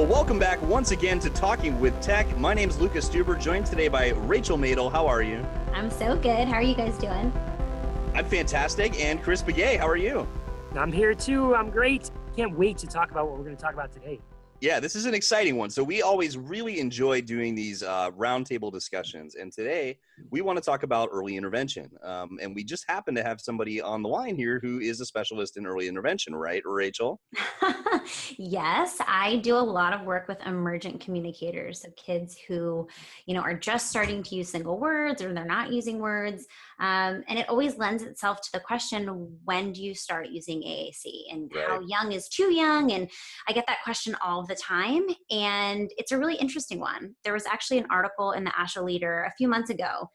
Well, welcome back once again to Talking with Tech. My name is Lucas Steuber, joined today by Rachel Madel. How are you? I'm so good. How are you guys doing? I'm fantastic. And Chris Bugaj, how are you? I'm here too. I'm great. Can't wait to talk about what we're going to talk about today. Yeah, this is an exciting one. So we always really enjoy doing these uh, roundtable discussions, and today we want to talk about early intervention. Um, and we just happen to have somebody on the line here who is a specialist in early intervention, right, Rachel? yes, I do a lot of work with emergent communicators, so kids who, you know, are just starting to use single words or they're not using words. Um, and it always lends itself to the question when do you start using AAC and right. how young is too young? And I get that question all the time. And it's a really interesting one. There was actually an article in the ASHA Leader a few months ago,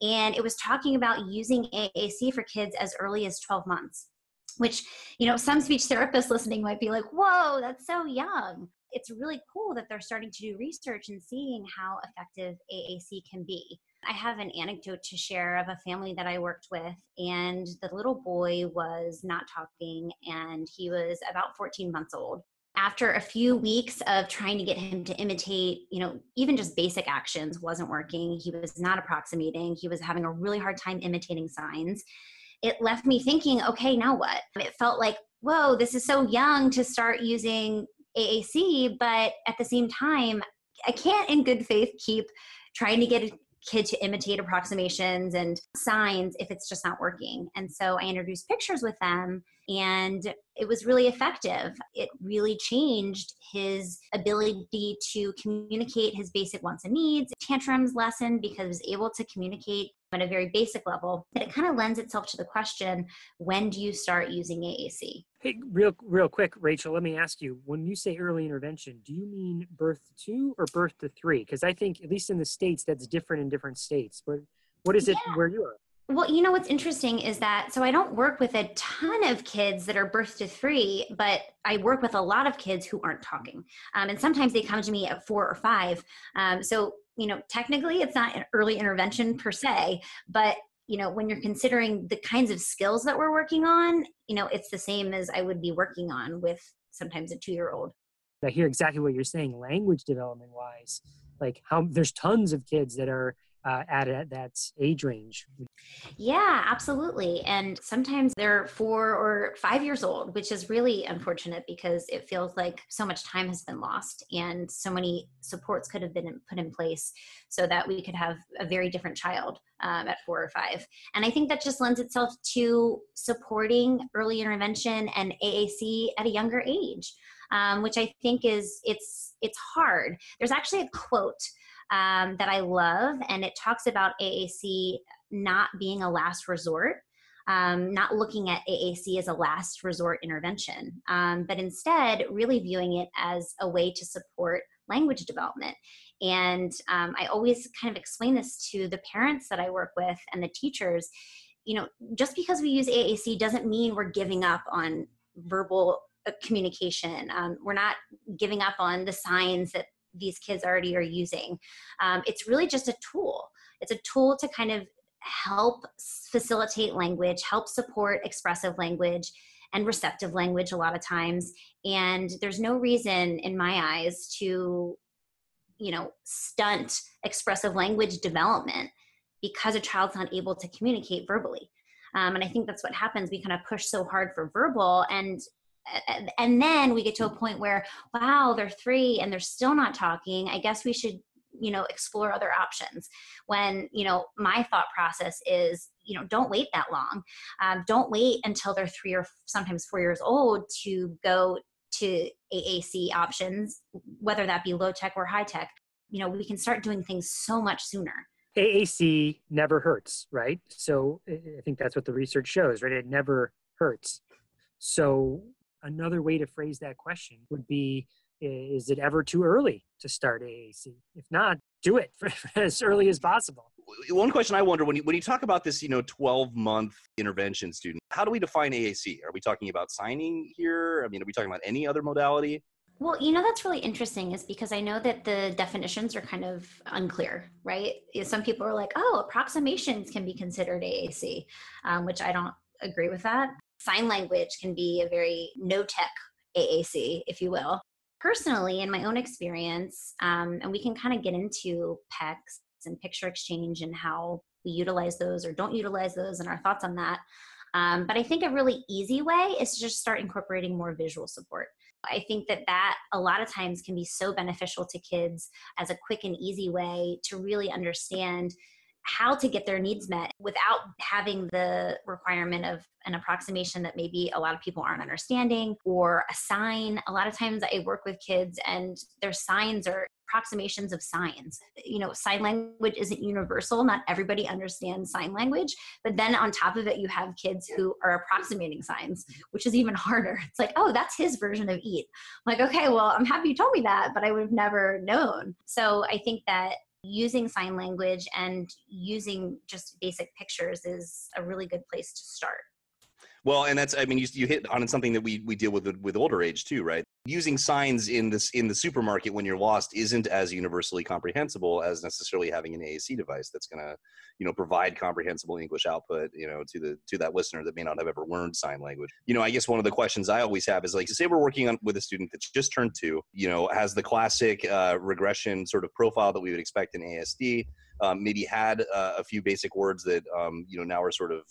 and it was talking about using AAC for kids as early as 12 months. Which, you know, some speech therapists listening might be like, whoa, that's so young it's really cool that they're starting to do research and seeing how effective AAC can be. I have an anecdote to share of a family that I worked with, and the little boy was not talking, and he was about 14 months old. After a few weeks of trying to get him to imitate, you know, even just basic actions wasn't working. He was not approximating. He was having a really hard time imitating signs. It left me thinking, okay, now what? It felt like, whoa, this is so young to start using AAC, but at the same time, I can't in good faith keep trying to get kid to imitate approximations and signs if it's just not working. And so I introduced pictures with them and it was really effective. It really changed his ability to communicate his basic wants and needs. Tantrums lessened because he was able to communicate at a very basic level. But it kind of lends itself to the question when do you start using AAC? Hey, real real quick, Rachel, let me ask you, when you say early intervention, do you mean birth to two or birth to three? Because I think, at least in the States, that's different in different states. But what is it yeah. where you are? Well, you know what's interesting is that so I don't work with a ton of kids that are birth to three, but I work with a lot of kids who aren't talking, um, and sometimes they come to me at four or five. Um, so you know, technically, it's not an early intervention per se, but you know, when you're considering the kinds of skills that we're working on, you know, it's the same as I would be working on with sometimes a two year old. I hear exactly what you're saying, language development wise. Like how there's tons of kids that are uh, at, at that age range. Yeah, absolutely. And sometimes they're four or five years old, which is really unfortunate because it feels like so much time has been lost and so many supports could have been put in place so that we could have a very different child um, at four or five. And I think that just lends itself to supporting early intervention and AAC at a younger age. Um, which I think is it's it's hard. There's actually a quote um, that I love, and it talks about AAC not being a last resort. Um, not looking at AAC as a last resort intervention, um, but instead really viewing it as a way to support language development. And um, I always kind of explain this to the parents that I work with and the teachers. You know, just because we use AAC doesn't mean we're giving up on verbal uh, communication. Um, we're not giving up on the signs that these kids already are using. Um, it's really just a tool. It's a tool to kind of help facilitate language, help support expressive language and receptive language a lot of times. And there's no reason, in my eyes, to you know stunt expressive language development because a child's not able to communicate verbally. Um, and I think that's what happens. We kind of push so hard for verbal, and and then we get to a point where wow they're three and they're still not talking. I guess we should you know explore other options. When you know my thought process is you know don't wait that long. Um, don't wait until they're three or sometimes four years old to go to aac options whether that be low tech or high tech. You know we can start doing things so much sooner. Aac never hurts right? So i think that's what the research shows right? It never hurts. So another way to phrase that question would be is it ever too early to start AAC? If not, do it as early as possible. One question I wonder when you, when you talk about this, you know, 12 month intervention student, how do we define AAC? Are we talking about signing here? I mean, are we talking about any other modality? Well, you know, that's really interesting is because I know that the definitions are kind of unclear, right? Some people are like, oh, approximations can be considered AAC, um, which I don't agree with that sign language can be a very no tech AAC, if you will. personally, in my own experience, um, and we can kind of get into PECs and picture exchange and how we utilize those or don't utilize those and our thoughts on that. Um, but I think a really easy way is to just start incorporating more visual support. I think that that a lot of times can be so beneficial to kids as a quick and easy way to really understand how to get their needs met without having the requirement of an approximation that maybe a lot of people aren't understanding or a sign. A lot of times I work with kids and their signs are approximations of signs. You know, sign language isn't universal. Not everybody understands sign language. But then on top of it, you have kids who are approximating signs, which is even harder. It's like, oh, that's his version of eat. I'm like, okay, well, I'm happy you told me that, but I would have never known. So I think that using sign language and using just basic pictures is a really good place to start. Well, and that's I mean you, you hit on something that we we deal with with older age too, right? Using signs in this in the supermarket when you're lost isn't as universally comprehensible as necessarily having an AAC device that's going to, you know, provide comprehensible English output, you know, to the to that listener that may not have ever learned sign language. You know, I guess one of the questions I always have is like, say we're working on with a student that's just turned two, you know, has the classic uh, regression sort of profile that we would expect in ASD. Um, maybe had uh, a few basic words that um, you know now are sort of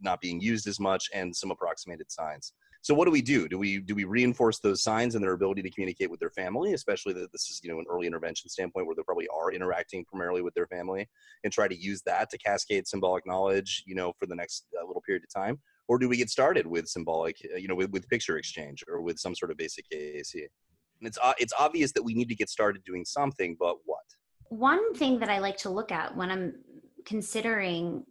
not being used as much and some approximated signs. So what do we do? Do we do we reinforce those signs and their ability to communicate with their family especially that this is you know an early intervention standpoint where they probably are interacting primarily with their family and try to use that to cascade symbolic knowledge you know for the next uh, little period of time? Or do we get started with symbolic uh, you know with, with picture exchange or with some sort of basic AAC and it's uh, it's obvious that we need to get started doing something but what? One thing that i like to look at when i'm considering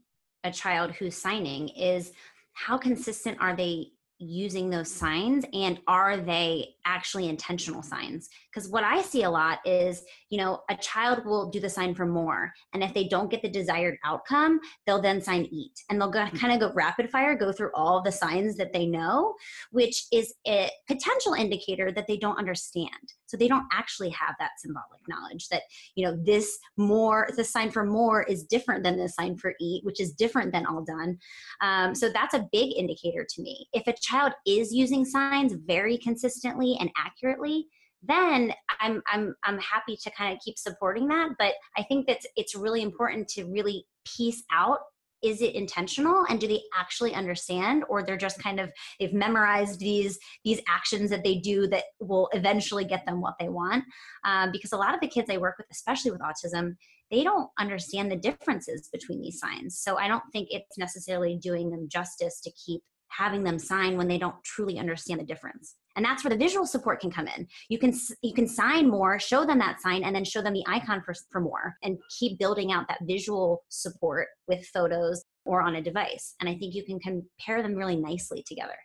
a child who's signing is how consistent are they using those signs and are they actually intentional signs? Because what i see a lot is you know a child will do the sign for more and if they don't get the desired outcome they'll then sign eat and they'll go, mm. kind of go rapid fire go through all the signs that they know which is a potential indicator that they don't understand. So they don't actually have that symbolic knowledge that you know this more the sign for more is different than the sign for eat which is different than all done. Um, so that's a big indicator to me. If a child is using signs very consistently and accurately then I'm I'm I'm happy to kind of keep supporting that. But I think that it's really important to really piece out is it intentional and do they actually understand or they're just kind of they've memorized these these actions that they do that will eventually get them what they want um, because a lot of the kids i work with especially with autism they don't understand the differences between these signs so i don't think it's necessarily doing them justice to keep having them sign when they don't truly understand the difference. And that's where the visual support can come in. You can you can sign more show them that sign and then show them the icon for, for more and keep building out that visual support with photos or on a device. And i think you can compare them really nicely together.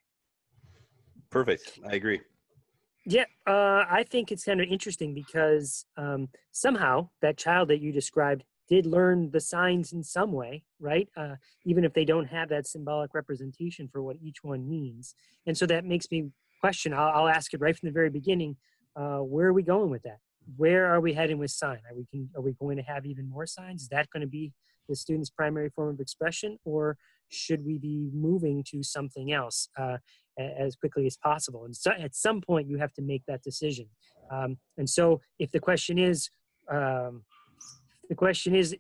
Perfect. I agree. Yeah, uh, I think it's kind of interesting because um, somehow that child that you described did learn the signs in some way, right? Uh, even if they don't have that symbolic representation for what each one means. And so that makes me question. I'll, I'll ask it right from the very beginning. Uh, where are we going with that? Where are we heading with sign? Are we can, are we going to have even more signs? Is that going to be the student's primary form of expression, or should we be moving to something else uh, as quickly as possible? And so at some point, you have to make that decision. Um, and so, if the question is, um, the question is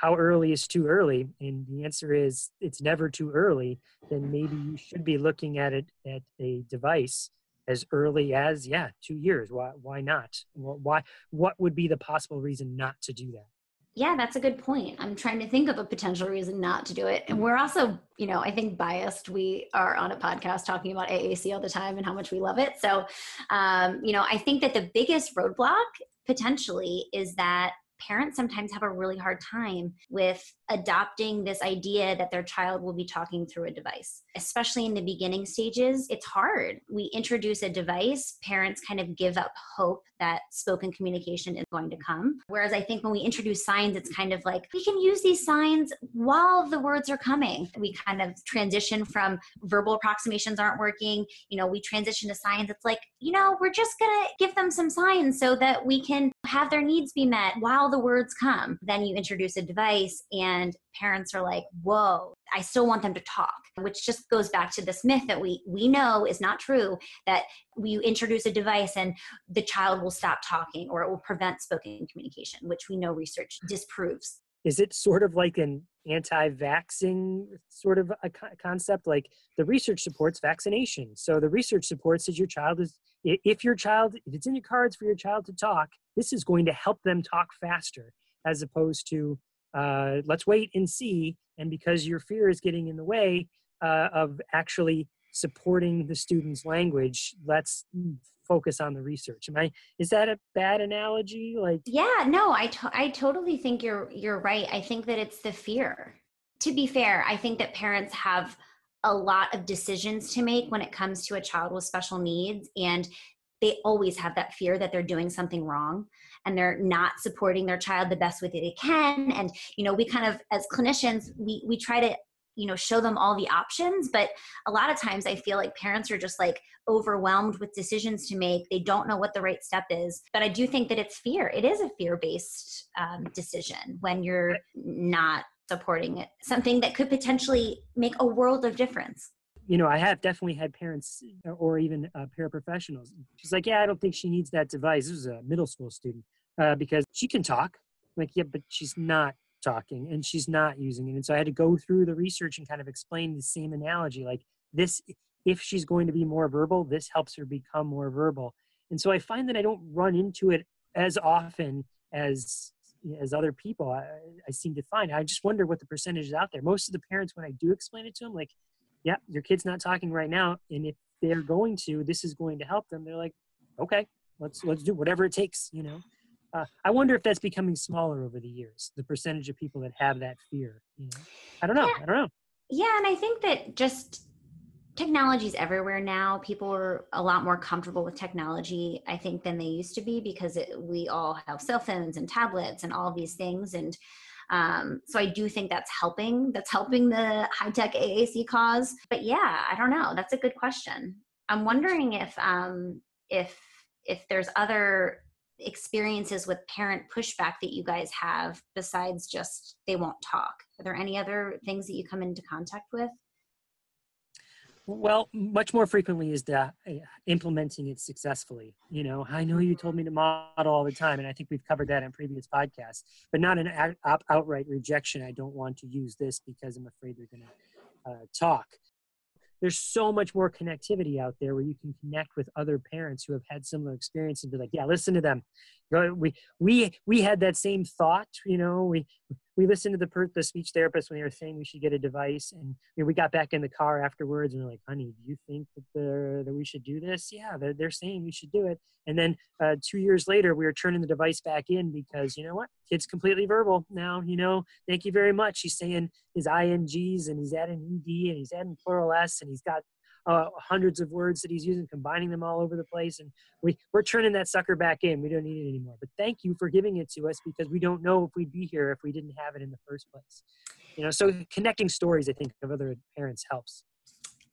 how early is too early? And the answer is it's never too early. Then maybe you should be looking at it at a device as early as yeah two years. Why why not? Why what would be the possible reason not to do that? Yeah that's a good point. I'm trying to think of a potential reason not to do it. And we're also you know i think biased. We are on a podcast talking about aac all the time and how much we love it. So um, you know i think that the biggest roadblock potentially is that parents sometimes have a really hard time with adopting this idea that their child will be talking through a device. Especially in the beginning stages, it's hard. We introduce a device, parents kind of give up hope that spoken communication is going to come. Whereas I think when we introduce signs, it's kind of like we can use these signs while the words are coming. We kind of transition from verbal approximations aren't working, you know, we transition to signs. It's like, you know, we're just going to give them some signs so that we can have their needs be met while the words come. Then you introduce a device and and parents are like whoa i still want them to talk which just goes back to this myth that we we know is not true that we introduce a device and the child will stop talking or it will prevent spoken communication which we know research disproves. Is it sort of like an anti-vaxxing sort of a concept? Like the research supports vaccination. So the research supports that your child is if your child if it's in your cards for your child to talk this is going to help them talk faster as opposed to uh, let's wait and see. And because your fear is getting in the way uh, of actually supporting the student's language let's focus on the research. Am i is that a bad analogy? Like yeah no i to- i totally think you're you're right. I think that it's the fear. To be fair i think that parents have a lot of decisions to make when it comes to a child with special needs and they always have that fear that they're doing something wrong and they're not supporting their child the best way that they can. And you know we kind of as clinicians we we try to you know show them all the options but a lot of times i feel like parents are just like overwhelmed with decisions to make. They don't know what the right step is. But i do think that it's fear. It is a fear based um, decision when you're not supporting it something that could potentially make a world of difference you know i have definitely had parents or even uh, paraprofessionals she's like yeah i don't think she needs that device. This is a middle school student uh, because she can talk like yeah but she's not talking and she's not using it. And so i had to go through the research and kind of explain the same analogy like this if she's going to be more verbal this helps her become more verbal. And so i find that i don't run into it as often as as other people I, I seem to find. I just wonder what the percentage is out there. Most of the parents when i do explain it to them like yeah your kid's not talking right now and if they're going to this is going to help them they're like okay let's let's do whatever it takes you know uh, I wonder if that's becoming smaller over the years. The percentage of people that have that fear. You know? I don't know. Yeah. I don't know. Yeah, and I think that just technology is everywhere now. People are a lot more comfortable with technology, I think, than they used to be because it, we all have cell phones and tablets and all these things. And um, so I do think that's helping. That's helping the high tech AAC cause. But yeah, I don't know. That's a good question. I'm wondering if um, if if there's other experiences with parent pushback that you guys have besides just they won't talk? Are there any other things that you come into contact with? Well, much more frequently is the uh, implementing it successfully. You know, I know you told me to model all the time, and I think we've covered that in previous podcasts, but not an outright rejection. I don't want to use this because I'm afraid they're going to uh, talk there's so much more connectivity out there where you can connect with other parents who have had similar experiences and be like yeah listen to them we we we had that same thought you know we we listened to the per, the speech therapist when they were saying we should get a device and you know, we got back in the car afterwards and we're like honey do you think that the that we should do this? Yeah they're, they're saying we should do it. And then uh, two years later we were turning the device back in because you know what? Kid's completely verbal now you know? Thank you very much. He's saying his ings and he's adding ed and he's adding plural s and he's got uh, hundreds of words that he's using, combining them all over the place. And we, we're turning that sucker back in. We don't need it anymore. But thank you for giving it to us because we don't know if we'd be here if we didn't have it in the first place. You know, so connecting stories, I think, of other parents helps.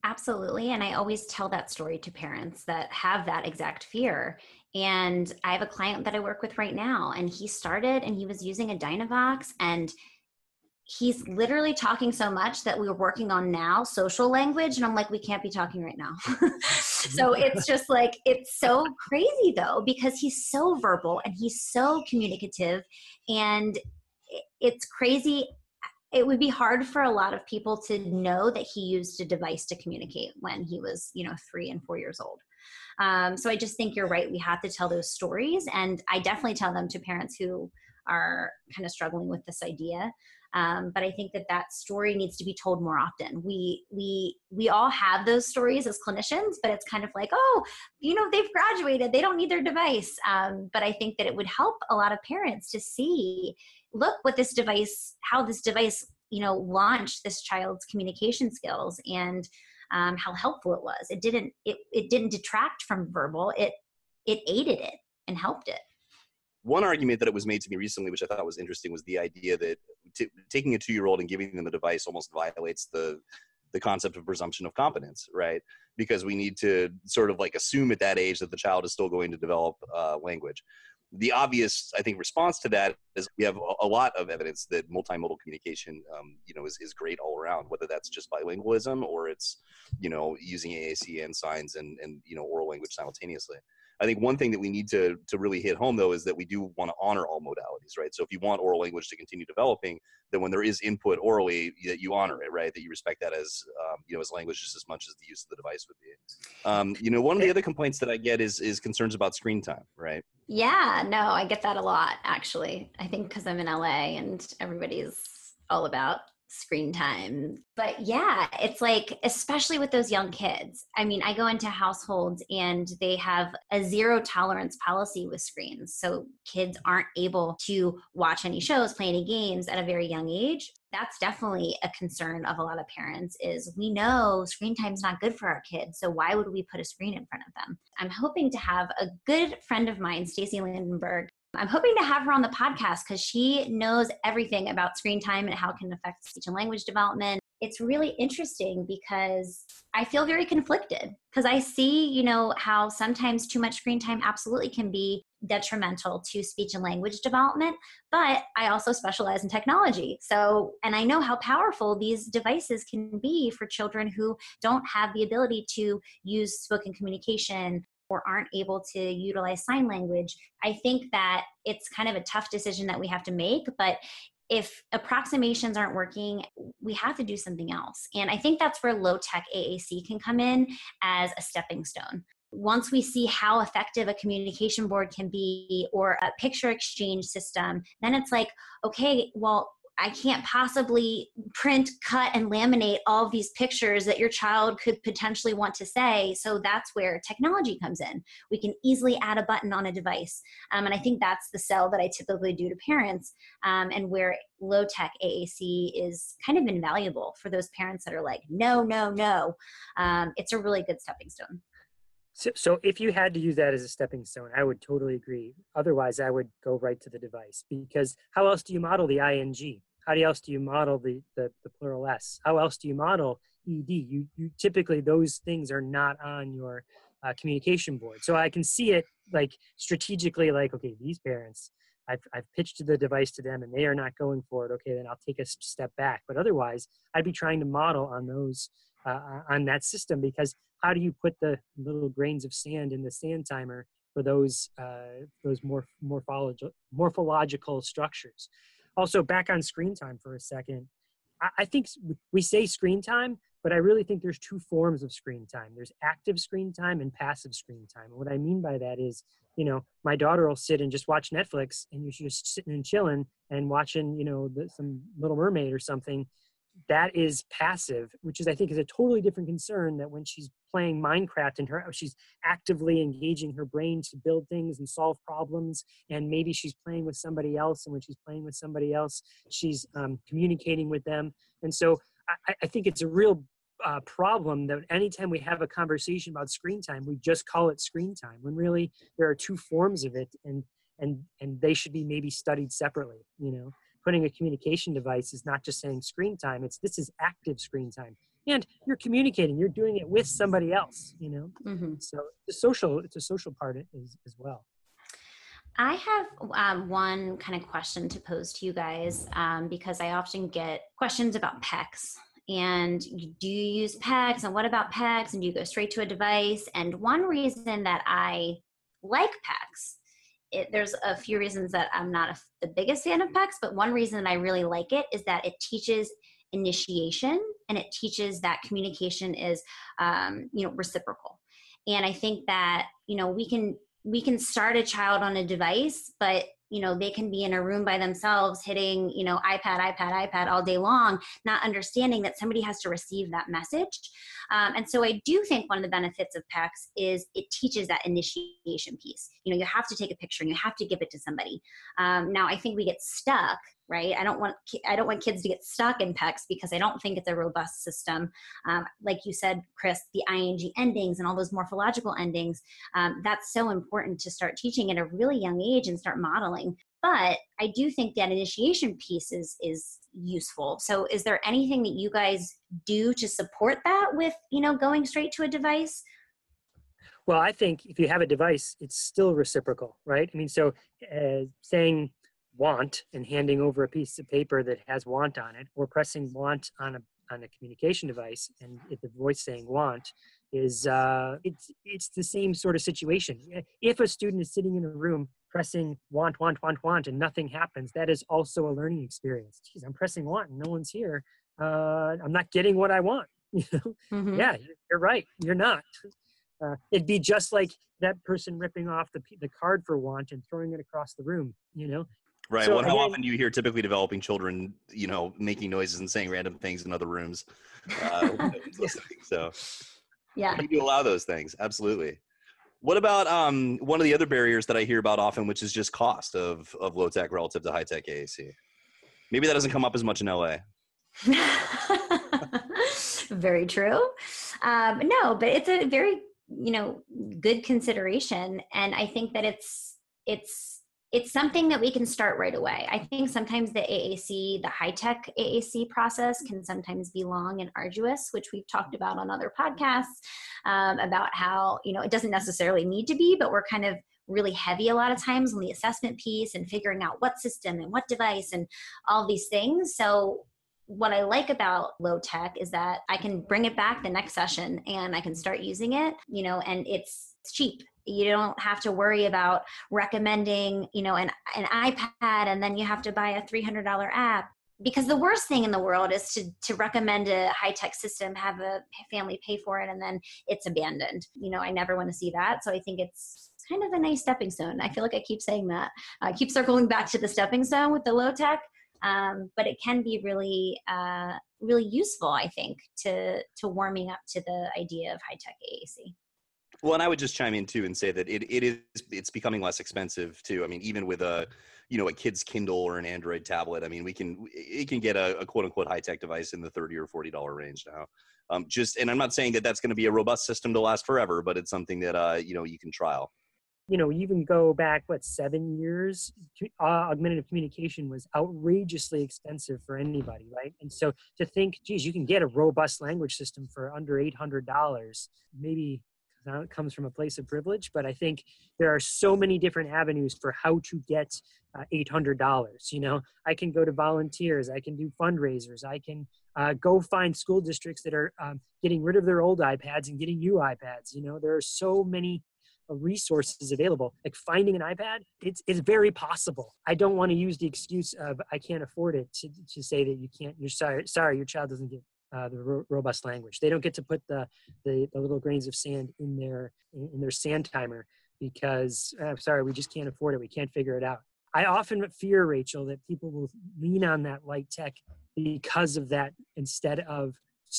Absolutely. And I always tell that story to parents that have that exact fear. And I have a client that I work with right now, and he started and he was using a Dynavox and he's literally talking so much that we are working on now social language and i'm like we can't be talking right now. So it's just like it's so crazy though because he's so verbal and he's so communicative and it's crazy. It would be hard for a lot of people to know that he used a device to communicate when he was you know three and four years old. Um, so i just think you're right. We have to tell those stories and i definitely tell them to parents who are kind of struggling with this idea um, but I think that that story needs to be told more often. We we we all have those stories as clinicians, but it's kind of like, oh, you know, they've graduated, they don't need their device. Um, but I think that it would help a lot of parents to see, look, what this device, how this device, you know, launched this child's communication skills and um, how helpful it was. It didn't it it didn't detract from verbal. It it aided it and helped it one argument that it was made to me recently, which I thought was interesting, was the idea that t- taking a two-year-old and giving them a device almost violates the the concept of presumption of competence, right? Because we need to sort of like assume at that age that the child is still going to develop uh, language. the obvious, I think, response to that is we have a lot of evidence that multimodal communication, um, you know, is, is great all around, whether that's just bilingualism or it's, you know, using AAC and signs and, and, you know, oral language simultaneously. I think one thing that we need to to really hit home though is that we do want to honor all modalities, right? So if you want oral language to continue developing, then when there is input orally, that you honor it, right? That you respect that as um, you know as language just as much as the use of the device would be. Um, you know, one of the other complaints that I get is is concerns about screen time, right? Yeah, no, I get that a lot actually. I think because I'm in LA and everybody's all about screen time. But yeah, it's like, especially with those young kids. I mean, I go into households and they have a zero tolerance policy with screens. So kids aren't able to watch any shows, play any games at a very young age. That's definitely a concern of a lot of parents is we know screen time is not good for our kids. So why would we put a screen in front of them? I'm hoping to have a good friend of mine, Stacy Landenberg, I'm hoping to have her on the podcast because she knows everything about screen time and how it can affect speech and language development. It's really interesting because I feel very conflicted because I see, you know, how sometimes too much screen time absolutely can be detrimental to speech and language development, but I also specialize in technology. So, and I know how powerful these devices can be for children who don't have the ability to use spoken communication or aren't able to utilize sign language, I think that it's kind of a tough decision that we have to make. But if approximations aren't working, we have to do something else. And I think that's where low tech AAC can come in as a stepping stone. Once we see how effective a communication board can be or a picture exchange system, then it's like, okay, well, I can't possibly print, cut, and laminate all these pictures that your child could potentially want to say. So that's where technology comes in. We can easily add a button on a device. Um, and I think that's the sell that I typically do to parents um, and where low tech AAC is kind of invaluable for those parents that are like, no, no, no. Um, it's a really good stepping stone. So, so if you had to use that as a stepping stone, I would totally agree. Otherwise, I would go right to the device because how else do you model the ing? How else do you model the, the, the plural s? How else do you model ed you, you typically those things are not on your uh, communication board. So i can see it like strategically like okay these parents I've, I've pitched the device to them and they are not going for it. Okay then i'll take a step back. But otherwise i'd be trying to model on those uh, on that system because how do you put the little grains of sand in the sand timer for those uh, those morphological morphological structures also back on screen time for a second. I, think we say screen time but i really think there's two forms of screen time. There's active screen time and passive screen time. And what i mean by that is you know my daughter will sit and just watch netflix and you're just sitting and chilling and watching you know the, some little mermaid or something that is passive, which is I think is a totally different concern that when she's playing Minecraft and her she's actively engaging her brain to build things and solve problems, and maybe she's playing with somebody else, and when she's playing with somebody else, she's um, communicating with them, and so I, I think it's a real uh, problem that anytime we have a conversation about screen time, we just call it screen time when really there are two forms of it, and and and they should be maybe studied separately, you know putting a communication device is not just saying screen time it's this is active screen time and you're communicating you're doing it with somebody else you know mm-hmm. so the social it's a social part as, as well I have um, one kind of question to pose to you guys um, because I often get questions about PECS. And do you use PECS? And what about PECS? And do you go straight to a device? And one reason that I like PECS it, there's a few reasons that I'm not a, the biggest fan of PECS, but one reason I really like it is that it teaches initiation and it teaches that communication is, um, you know, reciprocal. And I think that you know we can we can start a child on a device, but you know they can be in a room by themselves hitting you know ipad ipad ipad all day long not understanding that somebody has to receive that message. Um, and so i do think one of the benefits of PECS is it teaches that initiation piece. You know you have to take a picture and you have to give it to somebody. Um, now i think we get stuck right? I don't want i don't want kids to get stuck in PECS because i don't think it's a robust system. Um, like you said chris the ing endings and all those morphological endings um, that's so important to start teaching at a really young age and start modeling. But i do think that initiation piece is is useful. So is there anything that you guys do to support that with you know going straight to a device? Well, I think if you have a device, it's still reciprocal, right? I mean, so uh, saying want and handing over a piece of paper that has want on it, or pressing want on a on a communication device and if the voice saying want is uh, it's it's the same sort of situation. If a student is sitting in a room pressing want, want, want, want, and nothing happens, that is also a learning experience. Geez, I'm pressing want and no one's here. Uh, I'm not getting what I want. You know? Mm-hmm. Yeah, you're right. You're not. Uh, it'd be just like that person ripping off the the card for want and throwing it across the room. You know. Right. So, well, how often do you hear typically developing children, you know, making noises and saying random things in other rooms? Uh, so. Yeah. You do allow those things? Absolutely. What about um, one of the other barriers that i hear about often which is just cost of, of low tech relative to high tech aac maybe that doesn't come up as much in la very true. Um, no but it's a very you know good consideration and i think that it's it's it's something that we can start right away. I think sometimes the AAC, the high tech AAC process, can sometimes be long and arduous, which we've talked about on other podcasts um, about how, you know, it doesn't necessarily need to be, but we're kind of really heavy a lot of times on the assessment piece and figuring out what system and what device and all these things. So, what I like about low tech is that I can bring it back the next session and I can start using it, you know, and it's cheap you don't have to worry about recommending you know an, an ipad and then you have to buy a $300 app. Because the worst thing in the world is to to recommend a high tech system have a family pay for it and then it's abandoned. You know i never want to see that. So i think it's kind of a nice stepping stone. I feel like i keep saying that. I keep circling back to the stepping stone with the low tech um, but it can be really uh, really useful i think to to warming up to the idea of high tech aac well, and I would just chime in too and say that it, it is it's becoming less expensive too. I mean, even with a you know a kid's Kindle or an Android tablet, I mean, we can it can get a, a quote unquote high tech device in the thirty or forty dollar range now. Um, just and I'm not saying that that's going to be a robust system to last forever, but it's something that uh, you know you can trial. You know, even go back what seven years, uh, augmentative communication was outrageously expensive for anybody, right? And so to think, geez, you can get a robust language system for under eight hundred dollars, maybe it comes from a place of privilege, but I think there are so many different avenues for how to get uh, $800. You know, I can go to volunteers, I can do fundraisers, I can uh, go find school districts that are um, getting rid of their old iPads and getting new iPads. You know, there are so many uh, resources available. Like finding an iPad, it's, it's very possible. I don't want to use the excuse of I can't afford it to, to say that you can't, you're sorry, sorry, your child doesn't get uh, the ro- robust language. They don't get to put the, the, the little grains of sand in their in their sand timer because I'm sorry, we just can't afford it. We can't figure it out. I often fear, Rachel, that people will lean on that light tech because of that instead of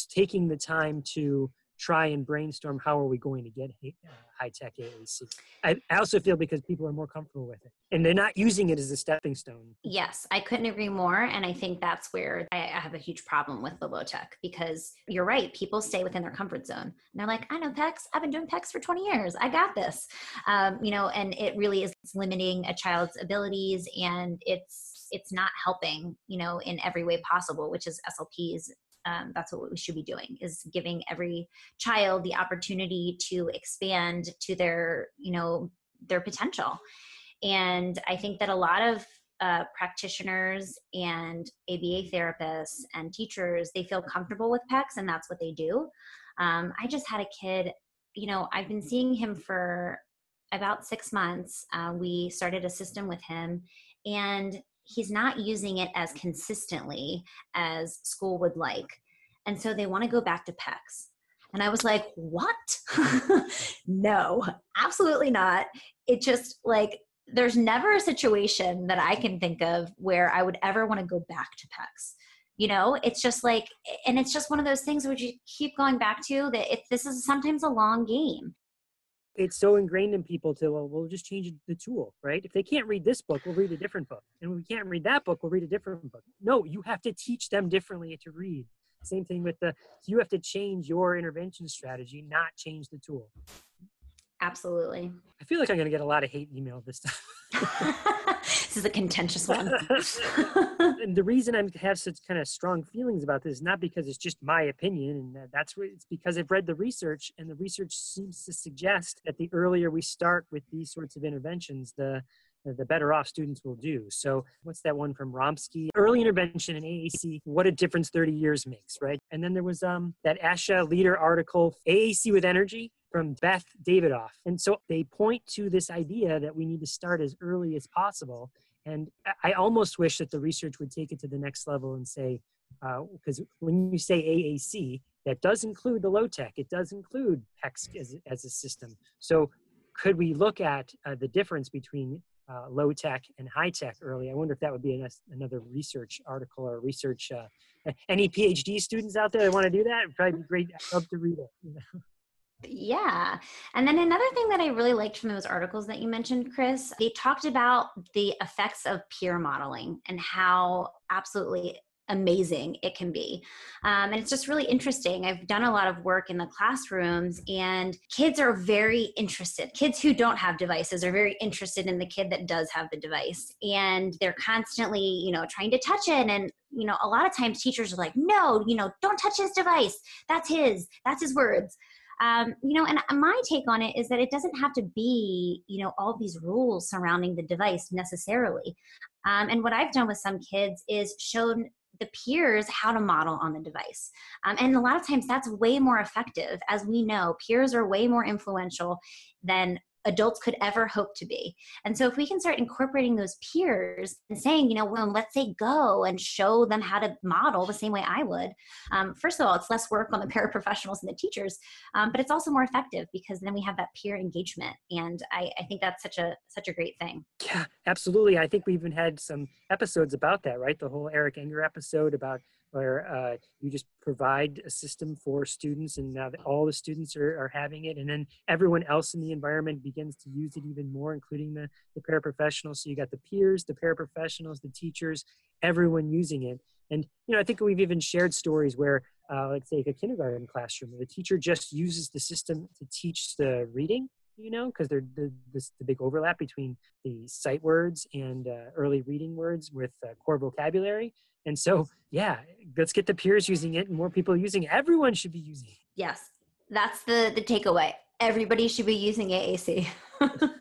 taking the time to try and brainstorm how are we going to get uh, high tech AAC. I, I also feel because people are more comfortable with it and they're not using it as a stepping stone. Yes, I couldn't agree more. And I think that's where I, have a huge problem with the low tech because you're right. People stay within their comfort zone. And they're like, I know PECS. I've been doing PECS for 20 years. I got this. Um, you know, and it really is limiting a child's abilities and it's it's not helping you know in every way possible which is slps um, that's what we should be doing is giving every child the opportunity to expand to their you know their potential. And i think that a lot of uh, practitioners and aba therapists and teachers they feel comfortable with PECS and that's what they do. Um, i just had a kid you know i've been seeing him for about six months. Uh, we started a system with him and he's not using it as consistently as school would like. And so they want to go back to PECS. And I was like, what? no, absolutely not. It just like, there's never a situation that I can think of where I would ever want to go back to PECS. You know, it's just like, and it's just one of those things which you keep going back to that it, this is sometimes a long game it's so ingrained in people to well we'll just change the tool right? If they can't read this book we'll read a different book and we can't read that book we'll read a different book. No you have to teach them differently to read. Same thing with the you have to change your intervention strategy not change the tool Absolutely. I feel like I'm going to get a lot of hate email this time. this is a contentious one. and the reason I have such kind of strong feelings about this is not because it's just my opinion, and that's what it's because I've read the research, and the research seems to suggest that the earlier we start with these sorts of interventions, the the better off students will do. So, what's that one from Romski? Early intervention in AAC, what a difference 30 years makes, right? And then there was um, that ASHA leader article, AAC with Energy, from Beth Davidoff. And so they point to this idea that we need to start as early as possible. And I almost wish that the research would take it to the next level and say, because uh, when you say AAC, that does include the low tech, it does include PECS as, as a system. So could we look at uh, the difference between uh, low tech and high tech early? I wonder if that would be an, another research article or research. Uh, any PhD students out there that want to do that? It'd probably be great. I'd love to read it. You know? Yeah. And then another thing that I really liked from those articles that you mentioned, Chris, they talked about the effects of peer modeling and how absolutely amazing it can be. Um, and it's just really interesting. I've done a lot of work in the classrooms, and kids are very interested. Kids who don't have devices are very interested in the kid that does have the device. And they're constantly, you know, trying to touch it. And, you know, a lot of times teachers are like, no, you know, don't touch his device. That's his. That's his words. Um, you know, and my take on it is that it doesn't have to be, you know, all these rules surrounding the device necessarily. Um, and what I've done with some kids is shown the peers how to model on the device. Um, and a lot of times that's way more effective. As we know, peers are way more influential than adults could ever hope to be. And so if we can start incorporating those peers and saying, you know, well, let's say go and show them how to model the same way I would. Um, first of all, it's less work on the paraprofessionals and the teachers, um, but it's also more effective because then we have that peer engagement. And I, I think that's such a such a great thing. Yeah, absolutely. I think we even had some episodes about that, right? The whole Eric Enger episode about where uh, you just provide a system for students and now all the students are, are having it and then everyone else in the environment begins to use it even more including the, the paraprofessionals. So you got the peers the paraprofessionals the teachers everyone using it. And you know i think we've even shared stories where uh, let's take a kindergarten classroom the teacher just uses the system to teach the reading you know, because they're the, this, the big overlap between the sight words and uh, early reading words with uh, core vocabulary. And so, yeah, let's get the peers using it and more people using it. Everyone should be using it. Yes, that's the the takeaway. Everybody should be using AAC.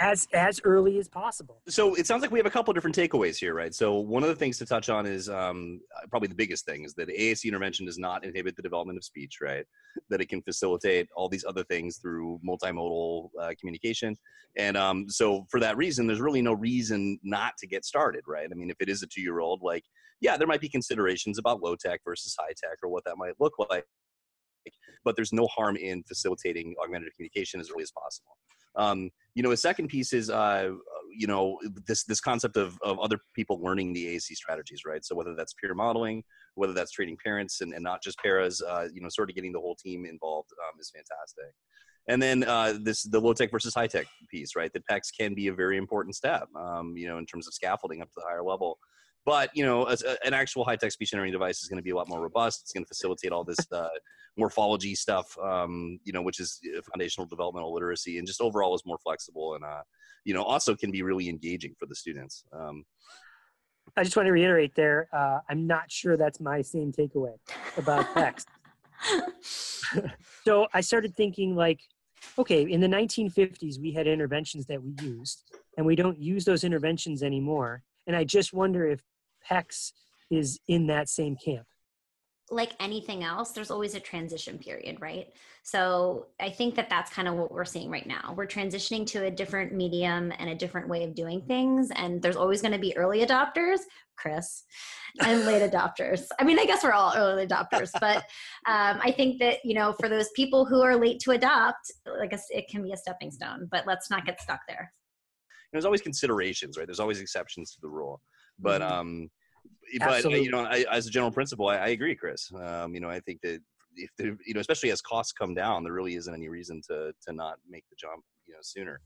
as as early as possible. So it sounds like we have a couple different takeaways here, right? So one of the things to touch on is um, probably the biggest thing is that AAC intervention does not inhibit the development of speech, right? That it can facilitate all these other things through multimodal uh, communication, and um, so for that reason, there's really no reason not to get started, right? I mean, if it is a two-year-old, like yeah, there might be considerations about low tech versus high tech or what that might look like, but there's no harm in facilitating augmented communication as early as possible. Um, you know, a second piece is, uh, you know, this this concept of, of other people learning the AAC strategies, right? So whether that's peer modeling, whether that's training parents and, and not just paras, uh, you know, sort of getting the whole team involved um, is fantastic. And then uh, this the low tech versus high tech piece, right? The PECS can be a very important step, um, you know, in terms of scaffolding up to the higher level. But you know, a, an actual high tech speech generating device is going to be a lot more robust. It's going to facilitate all this uh, morphology stuff, um, you know, which is uh, foundational developmental literacy, and just overall is more flexible and uh, you know also can be really engaging for the students. Um, I just want to reiterate there. Uh, I'm not sure that's my same takeaway about PECS. so I started thinking like, okay, in the 1950s we had interventions that we used, and we don't use those interventions anymore. And I just wonder if PECS is in that same camp like anything else, there's always a transition period, right? So I think that that's kind of what we're seeing right now. We're transitioning to a different medium and a different way of doing things. And there's always going to be early adopters, Chris, and late adopters. I mean, I guess we're all early adopters, but um, I think that, you know, for those people who are late to adopt, like it can be a stepping stone, but let's not get stuck there. There's always considerations, right? There's always exceptions to the rule. But, mm-hmm. um, but uh, you know, I, as a general principle, I, I agree, Chris. Um, you know, I think that if there, you know, especially as costs come down, there really isn't any reason to to not make the jump, you know, sooner.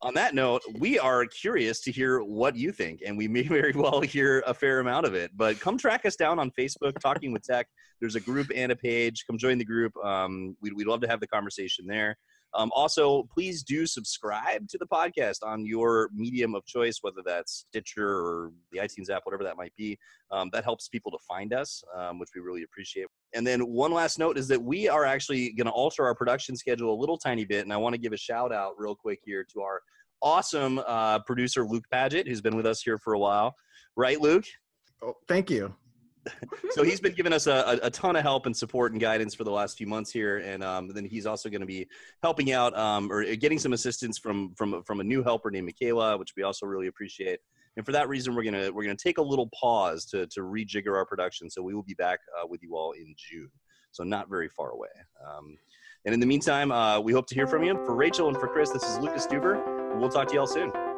On that note, we are curious to hear what you think, and we may very well hear a fair amount of it. But come track us down on Facebook, Talking with Tech. There's a group and a page. Come join the group. Um, we'd, we'd love to have the conversation there. Um, also, please do subscribe to the podcast on your medium of choice, whether that's Stitcher or the iTunes app, whatever that might be. Um, that helps people to find us, um, which we really appreciate. And then one last note is that we are actually going to alter our production schedule a little tiny bit, and I want to give a shout out real quick here to our awesome uh, producer Luke Paget, who's been with us here for a while. Right, Luke? Oh, thank you. So he's been giving us a, a, ton of help and support and guidance for the last few months here, and um, then he's also going to be helping out um, or getting some assistance from from from a new helper named Michaela, which we also really appreciate. And for that reason, we're gonna we're gonna take a little pause to to rejigger our production. So we will be back uh, with you all in June, so not very far away. Um, and in the meantime, uh, we hope to hear from you. For Rachel and for Chris, this is Lucas Steuber. We'll talk to you all soon.